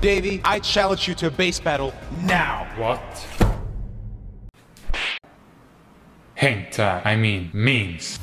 Davie, I challenge you to a bass battle now. What? Hentai, I mean, memes.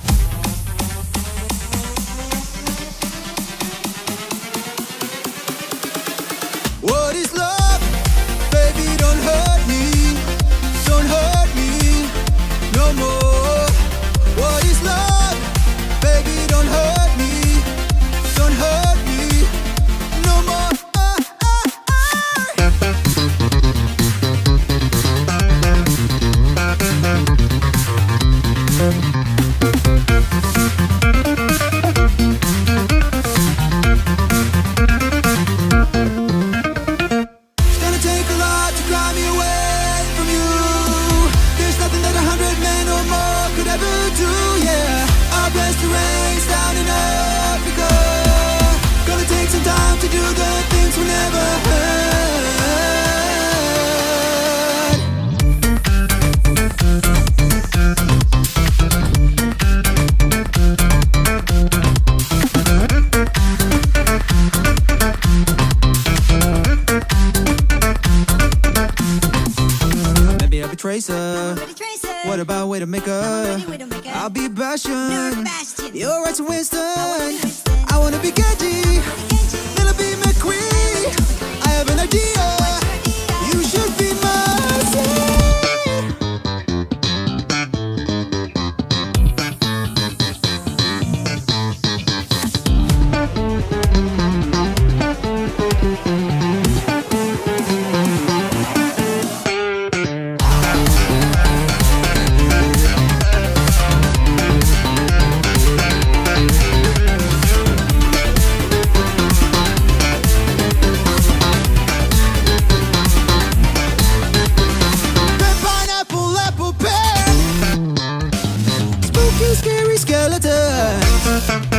tracer. tracer. What about way to make up? I'll be bashing. Bastion. You're right to Winston. I wanna be Kenji. Little be McQueen. I have an idea. good.